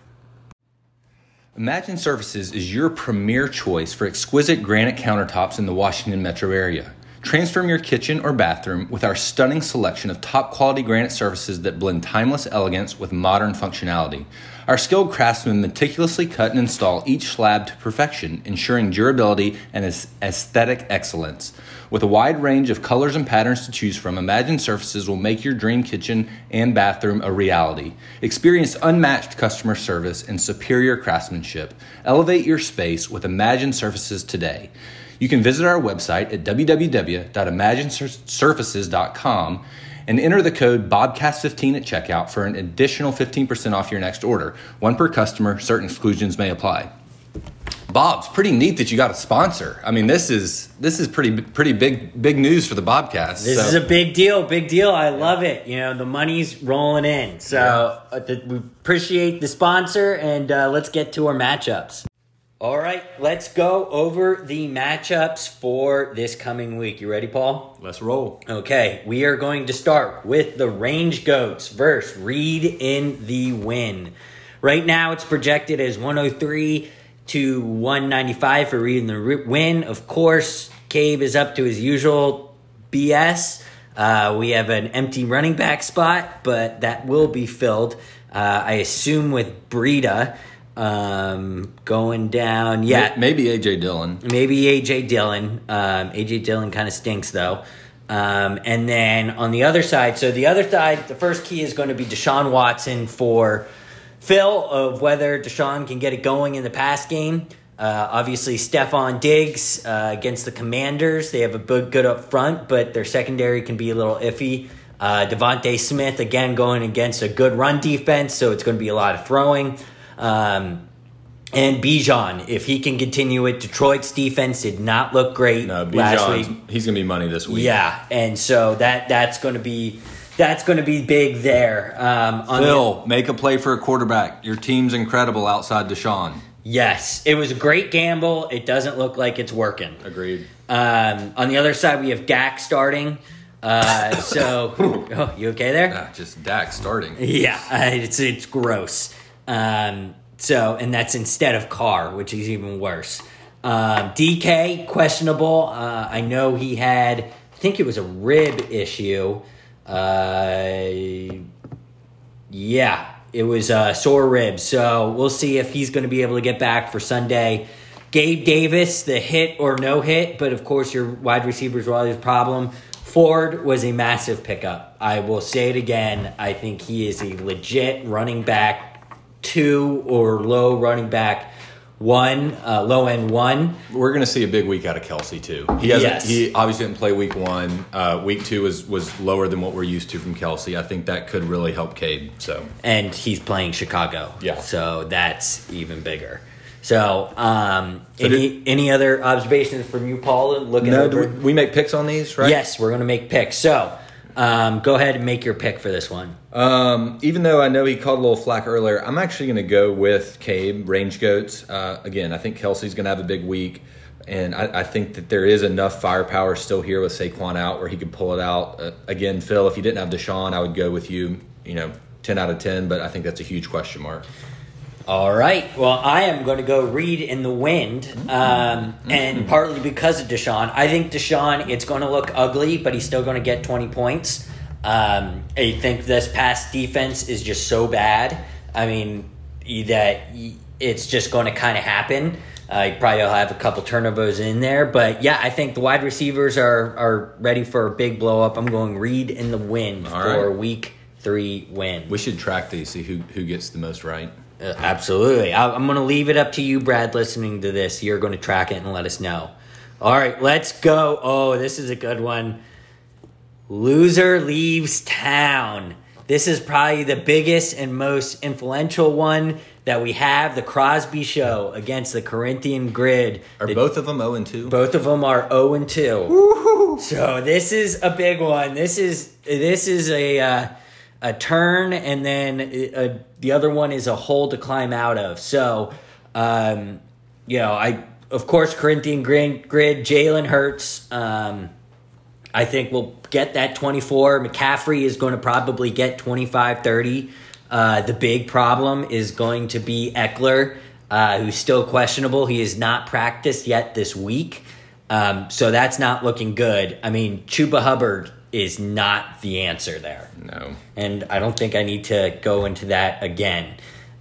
Imagine Surfaces is your premier choice for exquisite granite countertops in the Washington metro area. Transform your kitchen or bathroom with our stunning selection of top quality granite surfaces that blend timeless elegance with modern functionality. Our skilled craftsmen meticulously cut and install each slab to perfection, ensuring durability and aesthetic excellence. With a wide range of colors and patterns to choose from, Imagine Surfaces will make your dream kitchen and bathroom a reality. Experience unmatched customer service and superior craftsmanship. Elevate your space with Imagine Surfaces today. You can visit our website at www.imaginesurfaces.com and enter the code BOBCAST15 at checkout for an additional 15% off your next order. One per customer, certain exclusions may apply. Bob's pretty neat that you got a sponsor. I mean, this is this is pretty pretty big big news for the Bobcast. This so. is a big deal, big deal. I love it. You know, the money's rolling in. So yeah. uh, we appreciate the sponsor, and uh, let's get to our matchups. All right, let's go over the matchups for this coming week. You ready, Paul? Let's roll. Okay, we are going to start with the Range Goats versus Reed in the win. Right now, it's projected as 103 to 195 for Reed in the win. Of course, Cave is up to his usual BS. Uh, we have an empty running back spot, but that will be filled, uh, I assume, with Breida. Um, going down, yeah, maybe AJ Dillon, maybe AJ Dillon. Um, AJ Dillon kind of stinks though. Um, and then on the other side, so the other side, the first key is going to be Deshaun Watson for Phil of whether Deshaun can get it going in the pass game. Uh, obviously, Stefon Diggs uh, against the Commanders. They have a good, good up front, but their secondary can be a little iffy. Uh, DeVonta Smith, again, going against a good run defense, so it's going to be a lot of throwing. Um, and Bijan, if he can continue it, Detroit's defense did not look great no, last week. He's going to be money this week. Yeah, and so that that's going to be that's going to be big there. Um, on the- Phil, make a play for a quarterback. Your team's incredible outside Deshaun. yes, it was a great gamble. It doesn't look like it's working. Agreed. Um, on the other side, we have Dak starting. Uh, so, [laughs] oh, you okay there? Just Dak starting. Yeah, [laughs] it's it's gross. Um, so, and that's instead of Carr, which is even worse. Um, DK questionable. Uh, I know he had. I think it was a rib issue. Uh, yeah, it was uh, sore ribs. So we'll see if he's going to be able to get back for Sunday. Gabe Davis, the hit or no hit, but of course your wide receivers were always a problem. Ford was a massive pickup. I will say it again. I think he is a legit running back two or low running back one, uh, low end one. We're going to see a big week out of Kelce too. He hasn't. Yes. He obviously didn't play week one. Uh, week two was was lower than what we're used to from Kelce. I think that could really help Cade. So and he's playing Chicago. Yeah. So that's even bigger. So, um, So any did- any other observations from you, Paul? Looking no, we, we make picks on these, right? Yes, we're gonna make picks. So, um, go ahead and make your pick for this one. Um, even though I know he called a little flack earlier, I'm actually going to go with Cabe, Range Goats. Uh, again, I think Kelce's going to have a big week. And I, I think that there is enough firepower still here with Saquon out where he could pull it out. Uh, again, Phil, if you didn't have Deshaun, I would go with you, you know, 10 out of 10, but I think that's a huge question mark. All right. Well, I am going to go read in the wind, um, and partly because of Deshaun. I think Deshaun, it's going to look ugly, but he's still going to get 20 points. Um, I think this past defense is just so bad. I mean, that it's just going to kind of happen. Uh, you probably will have a couple turnovers in there, but yeah, I think the wide receivers are are ready for a big blow up. I'm going read in the wind All for right. week three win. We should track these, see who, who gets the most right. Uh, absolutely. I, I'm going to leave it up to you, Brad, listening to this. You're going to track it and let us know. All right, let's go. Oh, this is a good one. Loser leaves town. This is probably the biggest and most influential one that we have the Crosby Show against the Corinthian Grid. Are The- both of them 0 and 2? both of them are 0 and 2. So this is a big one. This is this is a uh, a turn and then uh the other one is a hole to climb out of. So um, you know, I of course Corinthian grid, grid Jalen Hurts um, I think we'll get that 24. McCaffrey is going to probably get 25, 30. Uh, the big problem is going to be Ekeler, uh, who's still questionable. He has not practiced yet this week. Um, so that's not looking good. I mean, Chuba Hubbard is not the answer there No. and I don't think I need to go into that again.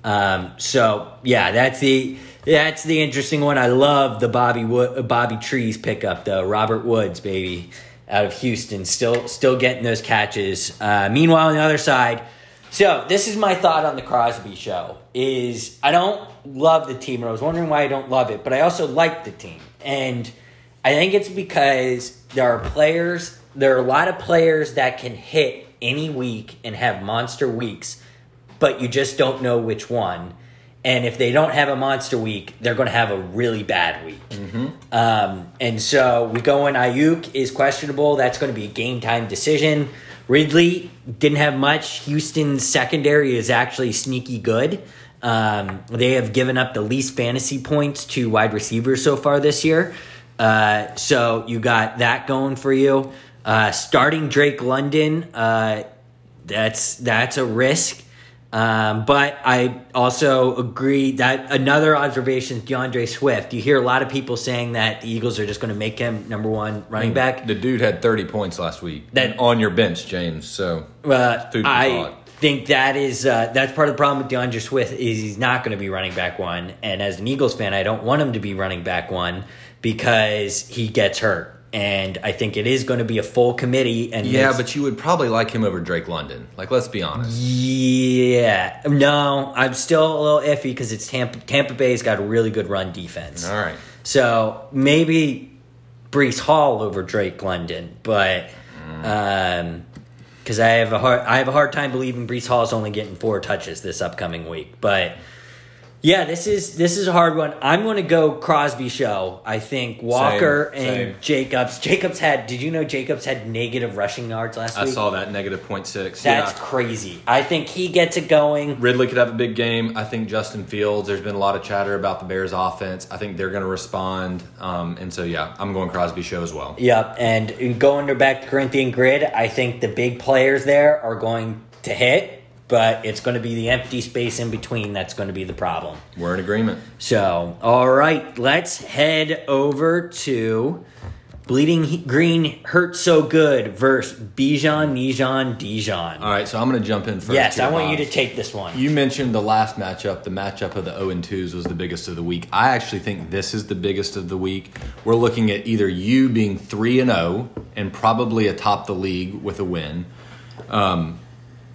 Um, so yeah, that's the that's the interesting one. I love the Bobby Wood, Bobby Trees pickup the Robert Woods, baby, out of Houston, still still getting those catches. Uh, meanwhile, on the other side, so this is my thought on the Crosby show. Is I don't love the team, and I was wondering why I don't love it, but I also like the team, and I think it's because there are players. There are a lot of players that can hit any week and have monster weeks, but you just don't know which one. And if they don't have a monster week, they're going to have a really bad week. Um, and so we go in. Aiyuk is questionable. That's going to be a game time decision. Ridley didn't have much. Houston's secondary is actually sneaky good. Um, they have given up the least fantasy points to wide receivers so far this year. Uh, so you got that going for you. Uh, starting Drake London, uh, that's that's a risk. Um, but I also agree that another observation is D'Andre Swift. You hear a lot of people saying that the Eagles are just going to make him number one running back. The dude had 30 points last week That- on your bench, James. So Uh, I think that is uh, that's part of the problem with D'Andre Swift is he's not going to be running back one. And as an Eagles fan, I don't want him to be running back one because he gets hurt. And I think it is going to be a full committee. And yeah, but you would probably like him over Drake London. Like, let's be honest. Yeah, no, I'm still a little iffy because it's Tampa. Tampa Bay's got a really good run defense. All right. So maybe Breece Hall over Drake London, but um, because I have a hard, I have a hard time believing Breece Hall is only getting four touches this upcoming week. But Yeah, this is this is a hard one. I'm going to go Crosby show. I think Walker Same, and same. Jacobs. Jacobs had. Did you know Jacobs had negative rushing yards last I week? I saw that negative point six. That's yeah. crazy. I think he gets it going. Ridley could have a big game. I think Justin Fields. There's been a lot of chatter about the Bears' offense. I think they're going to respond. Um, and so yeah, I'm going Crosby show as well. Yep, and going back to Corinthian grid, I think the big players there are going to hit, but it's going to be the empty space in between that's going to be the problem. We're in agreement. So, all right, let's head over to Bleeding Green Hurts So Good versus Bijan Nijan Dijon. All right, so I'm going to jump in first. yes, here, I want Bob. you to take this one. You mentioned the last matchup. The matchup of the 0 and 2s was the biggest of the week. I actually think this is the biggest of the week. We're looking at either you being 3 and 0 and probably atop the league with a win. Um,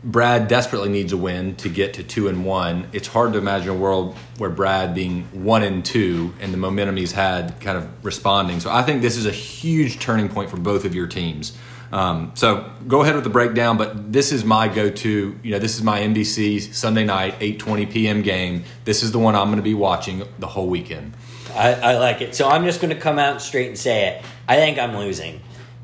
Brad desperately needs a win to get to 2 and 1. It's hard to imagine a world where Brad being 1 and 2 and the momentum he's had kind of responding. So I think this is a huge turning point for both of your teams. Um, so go ahead with the breakdown, but this is my go-to. You know, this is my NBC Sunday night 8:20 p.m. game. This is the one I'm going to be watching the whole weekend. I, I like it. So I'm just going to come out straight and say it. I think I'm losing.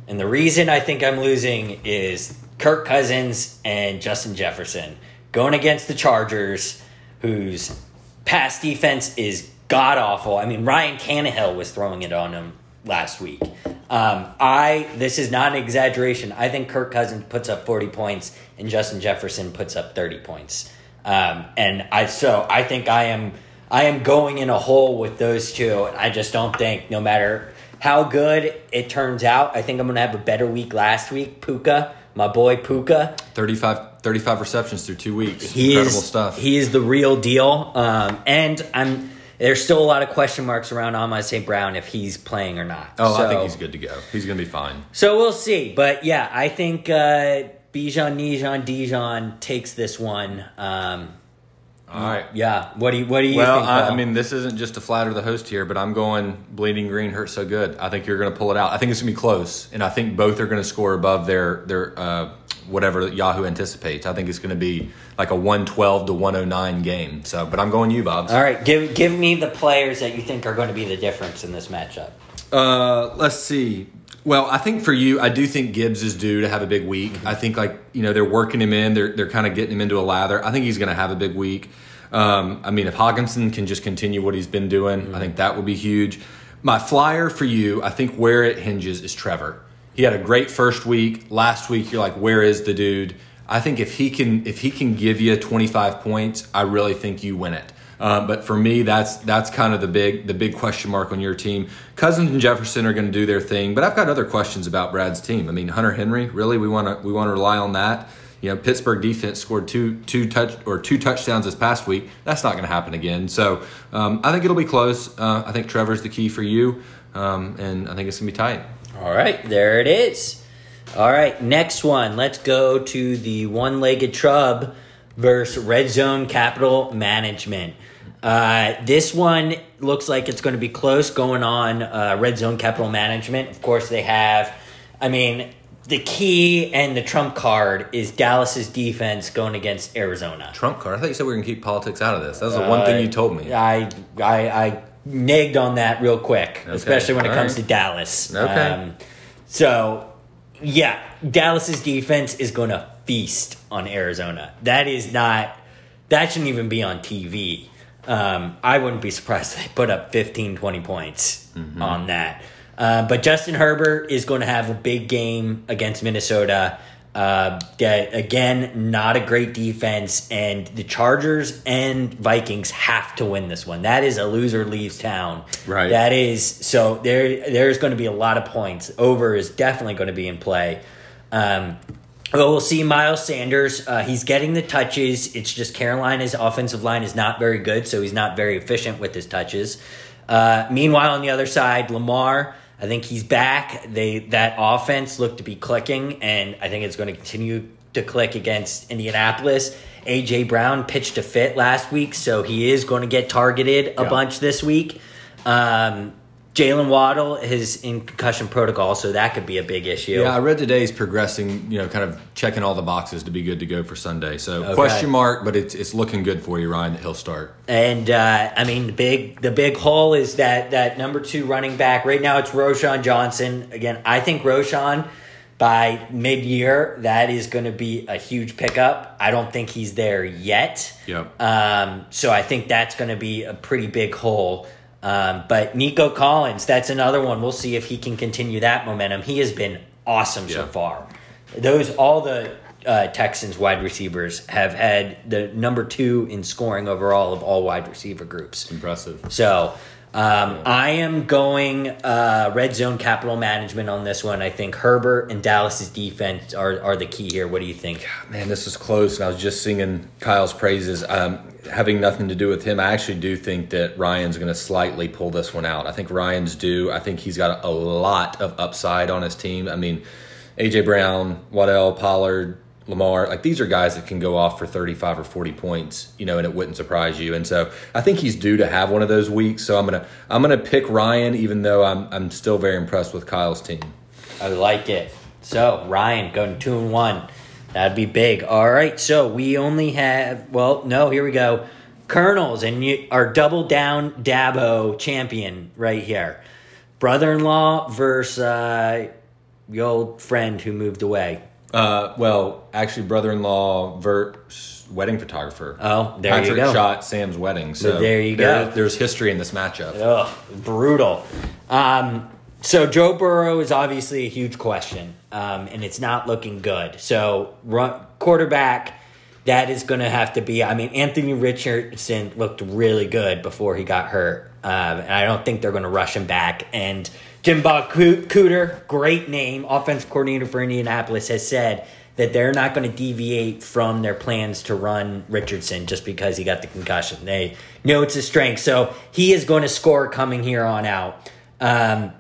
And the reason I think I'm losing is Kirk Cousins and Justin Jefferson going against the Chargers, whose pass defense is god awful. I mean, Ryan Tannehill was throwing it on them last week. Um, I this is not an exaggeration. I think Kirk Cousins puts up 40 points and Justin Jefferson puts up 30 points. Um, and I so I think I am I am going in a hole with those two. I just don't think no matter how good it turns out, I think I'm going to have a better week last week. Puka, my boy Puka, 35, 35 receptions through two weeks. he Incredible is stuff. he is the real deal. Um, and I'm there's still a lot of question marks around Amon St. Brown if he's playing or not. oh, I think he's good to go. He's going to be fine. So we'll see. But yeah, I think uh, Bijan Nijan Dijon takes this one. Um, All right. yeah. What do you What do you Well, think? I, I mean, this isn't just to flatter the host here, but I'm going bleeding green hurts so good. I think you're going to pull it out. I think it's going to be close, and I think both are going to score above their their uh, whatever Yahoo anticipates. I think it's going to be like a 112 to 109 game. So, but I'm going you, Bob. All right, give give me the players that you think are going to be the difference in this matchup. Uh, let's see. Well, I think for you, I do think Gibbs is due to have a big week. I think like you know they're working him in. They're they're kind of getting him into a lather. I think he's going to have a big week. Um, I mean, if Hockenson can just continue what he's been doing, I think that would be huge. My flyer for you, I think where it hinges is Trevor. He had a great first week. Last week, you're like, where is the dude? I think if he can if he can give you 25 points, I really think you win it. Uh, but for me, that's that's kind of the big the big question mark on your team. Cousins and Jefferson are going to do their thing, but I've got other questions about Brad's team. I mean, Hunter Henry, really, we want to we want to rely on that. You know, Pittsburgh defense scored two two touch or two touchdowns this past week. That's not going to happen again. So um, I think it'll be close. Uh, I think Trevor's the key for you, um, and I think it's going to be tight. All right, there it is. All right, next one. Let's go to the one-legged trub versus Red Zone Capital Management. Uh, this one looks like it's going to be close going on uh, Red Zone Capital Management. Of course, they have. I mean, the key and the trump card is Dallas's defense going against Arizona. Trump card. I thought you said we are going to keep politics out of this. That was the one thing you told me. I I, I nagged on that real quick, especially when it comes right. to Dallas. Okay. Um, so, yeah, Dallas's defense is going to feast on Arizona. That is not. That shouldn't even be on TV. Um, I wouldn't be surprised if they put up 15, 20 points Mm-hmm. on that. Uh, but Justin Herbert is going to have a big game against Minnesota. Uh, again, not a great defense, and the Chargers and Vikings have to win this one. That is a loser leaves town. Right. That is so. There, there's going to be a lot of points. Over is definitely going to be in play. Um, well, we'll see Miles Sanders. Uh, he's getting the touches. It's just Carolina's offensive line is not very good, so he's not very efficient with his touches. Uh, meanwhile, on the other side, Lamar. I think he's back. They that offense looked to be clicking, and I think it's going to continue to click against Indianapolis. AJ Brown pitched a fit last week, so he is going to get targeted a Yeah. bunch this week. Um, Jalen Waddle is in concussion protocol, so that could be a big issue. Yeah, I read today he's progressing, you know, kind of checking all the boxes to be good to go for Sunday. So Okay. question mark, but it's it's looking good for you, Ryan, that he'll start. And uh, I mean, the big the big hole is that that number two running back right now. It's Roschon Johnson. Again, I think Roschon by mid year that is going to be a huge pickup. I don't think he's there yet. Yep. Um, so I think that's going to be a pretty big hole. Um, but Nico Collins, that's another one. We'll see if he can continue that momentum. He has been awesome so far. Those all the uh, Texans wide receivers have had the number two in scoring overall of all wide receiver groups. Impressive. So um, I am going uh, red zone capital management on this one. I think Herbert and Dallas's defense are, are the key here. What do you think? Man, this is close, and I was just singing Kyle's praises. Um, having nothing to do with him, I actually do think that Ryan's going to slightly pull this one out. I think Ryan's due. I think he's got a lot of upside on his team. I mean, AJ Brown, Waddle, Pollard, Lamar, like these are guys that can go off for 35 or 40 points, you know, and it wouldn't surprise you. And so I think he's due to have one of those weeks. So I'm to I'm to pick Ryan even though I'm I'm still very impressed with Kyle's team. I like it. So Ryan going two and one. That'd be big. All right. So we only have well, no, here we go. Colonels and you, our double down Dabo champion right here. Brother in law versus uh, your old friend who moved away. Uh, well, actually, brother-in-law Vert's wedding photographer. Oh, there you go. Patrick shot Sam's wedding. So There you go. There's history in this matchup. Ugh, brutal. Um, so Joe Burrow is obviously a huge question, um, and it's not looking good. So run, quarterback, that is going to have to be. I mean, Anthony Richardson looked really good before he got hurt, um, and I don't think they're going to rush him back. And Jim Bob Cooter, great name, offensive coordinator for Indianapolis, has said that they're not going to deviate from their plans to run Richardson just because he got the concussion. They know it's his strength. So he is going to score coming here on out. Um,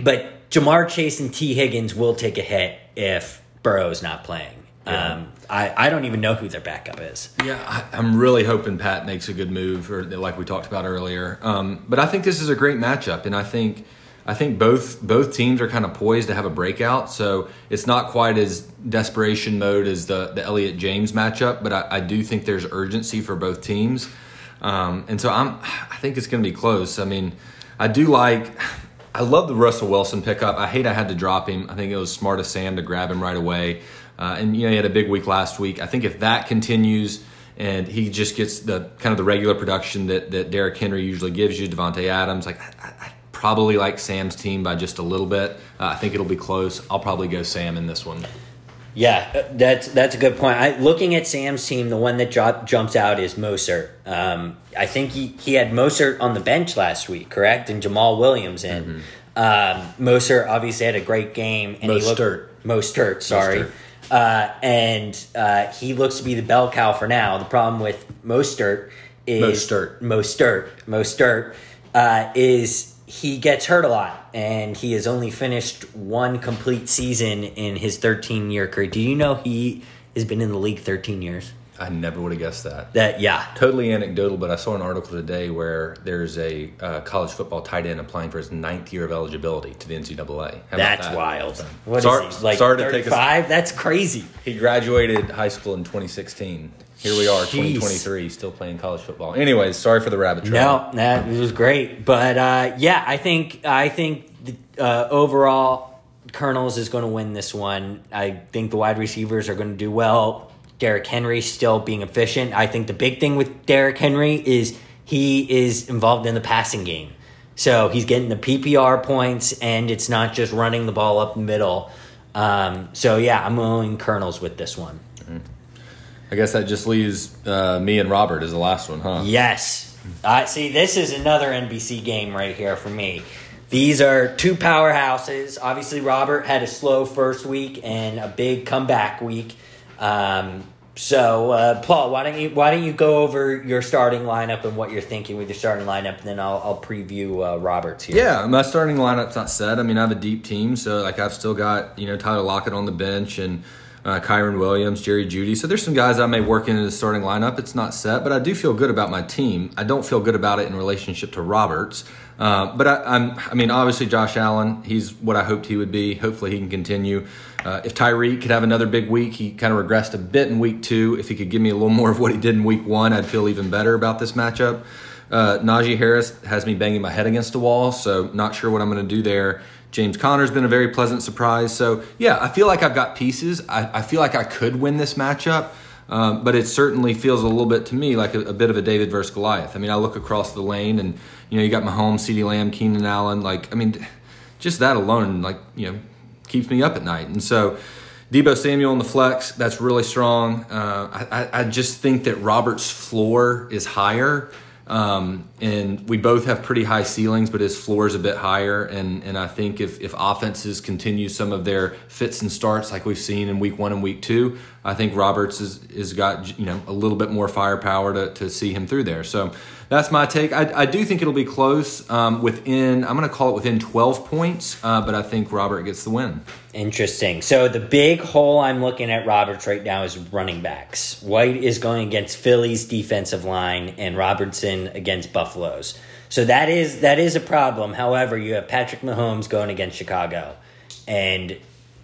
but Ja'Marr Chase and Tee Higgins will take a hit if Burrow's not playing. Um, I, I don't even know who their backup is. Yeah, I, I'm really hoping Pat makes a good move, or like we talked about earlier. Um, but I think this is a great matchup, and I think I think both both teams are kind of poised to have a breakout. So it's not quite as desperation mode as the the Elliott James matchup, but I, I do think there's urgency for both teams, um, and so I'm I think it's going to be close. I mean, I do like. I love the Russell Wilson pickup. I hate I had to drop him. I think it was smart of Sam to grab him right away. Uh, and you know he had a big week last week. I think if that continues and he just gets the kind of the regular production that that Derrick Henry usually gives you, Davante Adams, like I, I probably like Sam's team by just a little bit. Uh, I think it'll be close. I'll probably go Sam in this one. Yeah, uh, that's that's a good point. I, looking at Sam's team, the one that jo- jumps out is Moser. Um, I think he, he had Moser on the bench last week, correct? And Jamaal Williams in. Um, Mosert obviously had a great game. And he Mostert. looked, Mostert, sorry. Mostert. Uh, and uh, he looks to be the bell cow for now. The problem with Mostert is Mostert. Mostert, Mostert uh, is he gets hurt a lot, and he has only finished one complete season in his 13 year career. Do you know he has been in the league 13 years? I never would have guessed that. That yeah, Totally anecdotal, but I saw an article today where there's a uh, college football tight end applying for his ninth year of eligibility to the NCAA. How that's that? wild. What is Sorry- he like? sorry to take us- 35? That's crazy. He graduated high school in 2016. Here we are, Jeez. 2023, still playing college football. Anyways, sorry for the rabbit trail. No, that was great. But uh, yeah, I think I think uh, overall, Colonels is going to win this one. I think the wide receivers are going to do well. Derrick Henry still being efficient. I think the big thing with Derrick Henry is he is involved in the passing game. So he's getting the PPR points, and it's not just running the ball up the middle. Um, so yeah, I'm going Colonels with this one. I guess that just leaves uh, me and Robert as the last one, huh? Yes. Uh, see, this is another NBC game right here for me. These are two powerhouses. Obviously, Robert had a slow first week and a big comeback week. Um, so, uh, Paul, why don't you why don't you go over your starting lineup and what you're thinking with your starting lineup, and then I'll, I'll preview uh, Robert's here. Yeah, my starting lineup's not set. I mean, I have a deep team, so like I've still got you know Tyler Lockett on the bench, and uh, Kyren Williams, Jerry Jeudy. So there's some guys I may work into the starting lineup. It's not set, but I do feel good about my team. I don't feel good about it in relationship to Roberts. Uh, but I, am I mean, obviously Josh Allen, he's what I hoped he would be. Hopefully he can continue. Uh, if Tyreek could have another big week, he kind of regressed a bit in week two. If he could give me a little more of what he did in week one, I'd feel even better about this matchup. Uh, Najee Harris has me banging my head against the wall, so not sure what I'm going to do there. James Conner's been a very pleasant surprise. So, yeah, I feel like I've got pieces. I, I feel like I could win this matchup, um, but it certainly feels a little bit to me like a, a, bit of a David versus Goliath. I mean, I look across the lane and, you know, you got Mahomes, CeeDee Lamb, Keenan Allen. Like, I mean, just that alone, like, you know, keeps me up at night. And so, Deebo Samuel in the flex, that's really strong. Uh, I, I just think that Robert's floor is higher. Um, and we both have pretty high ceilings, but his floor is a bit higher. And, and I think if, if offenses continue some of their fits and starts like we've seen in week one and week two, I think Roberts is, is got you know a little bit more firepower to, to see him through there. So that's my take. I, I do think it'll be close um, within, I'm going to call it within 12 points, uh, but I think Robert gets the win. Interesting. So the big hole I'm looking at Roberts right now is running backs. White is going against Philly's defensive line and Robertson against Buffalo's. So that is that is a problem. However, you have Patrick Mahomes going against Chicago. And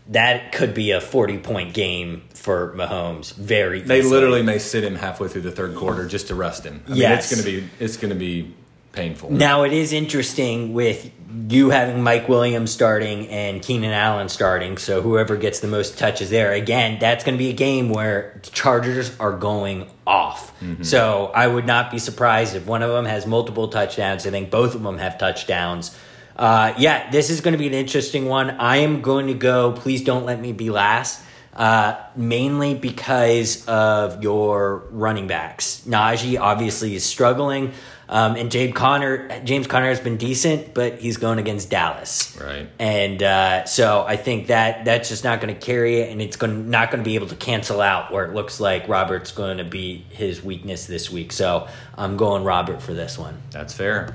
that could be a 40 point game for Mahomes very They easily. literally may sit him halfway through the third quarter just to rest him. I yes. mean it's going to be it's going to be painful. Now it is interesting with you having Mike Williams starting and Keenan Allen starting, so whoever gets the most touches there. Again, that's going to be a game where Chargers are going off. Mm-hmm. So I would not be surprised if one of them has multiple touchdowns. I think both of them have touchdowns. Uh, yeah, this is going to be an interesting one. I am going to go. Please don't let me be last. Uh, mainly because of your running backs. Najee obviously is struggling, um, and James Conner James Conner has been decent, but he's going against Dallas, right? And uh, so I think that that's just not going to carry it, and it's going not going to be able to cancel out where it looks like Robert's going to be his weakness this week. So I'm going Robert for this one. That's fair.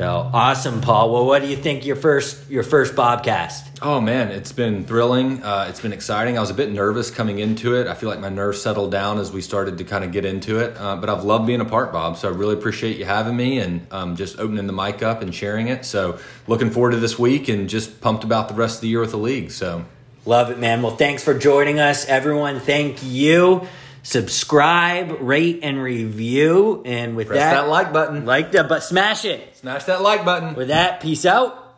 So awesome, Paul. Well, what do you think your first your first Bobcast? Oh man, it's been thrilling. Uh, it's been exciting. I was a bit nervous coming into it. I feel like my nerves settled down as we started to kind of get into it. Uh, but I've loved being a part, Bob. So I really appreciate you having me and um, just opening the mic up and sharing it. So looking forward to this week and just pumped about the rest of the year with the league. So love it, man. Well, thanks for joining us, everyone. Thank you subscribe, rate, and review. And with Press that, that like button. Like that, but smash it. Smash that like button. With that, peace out.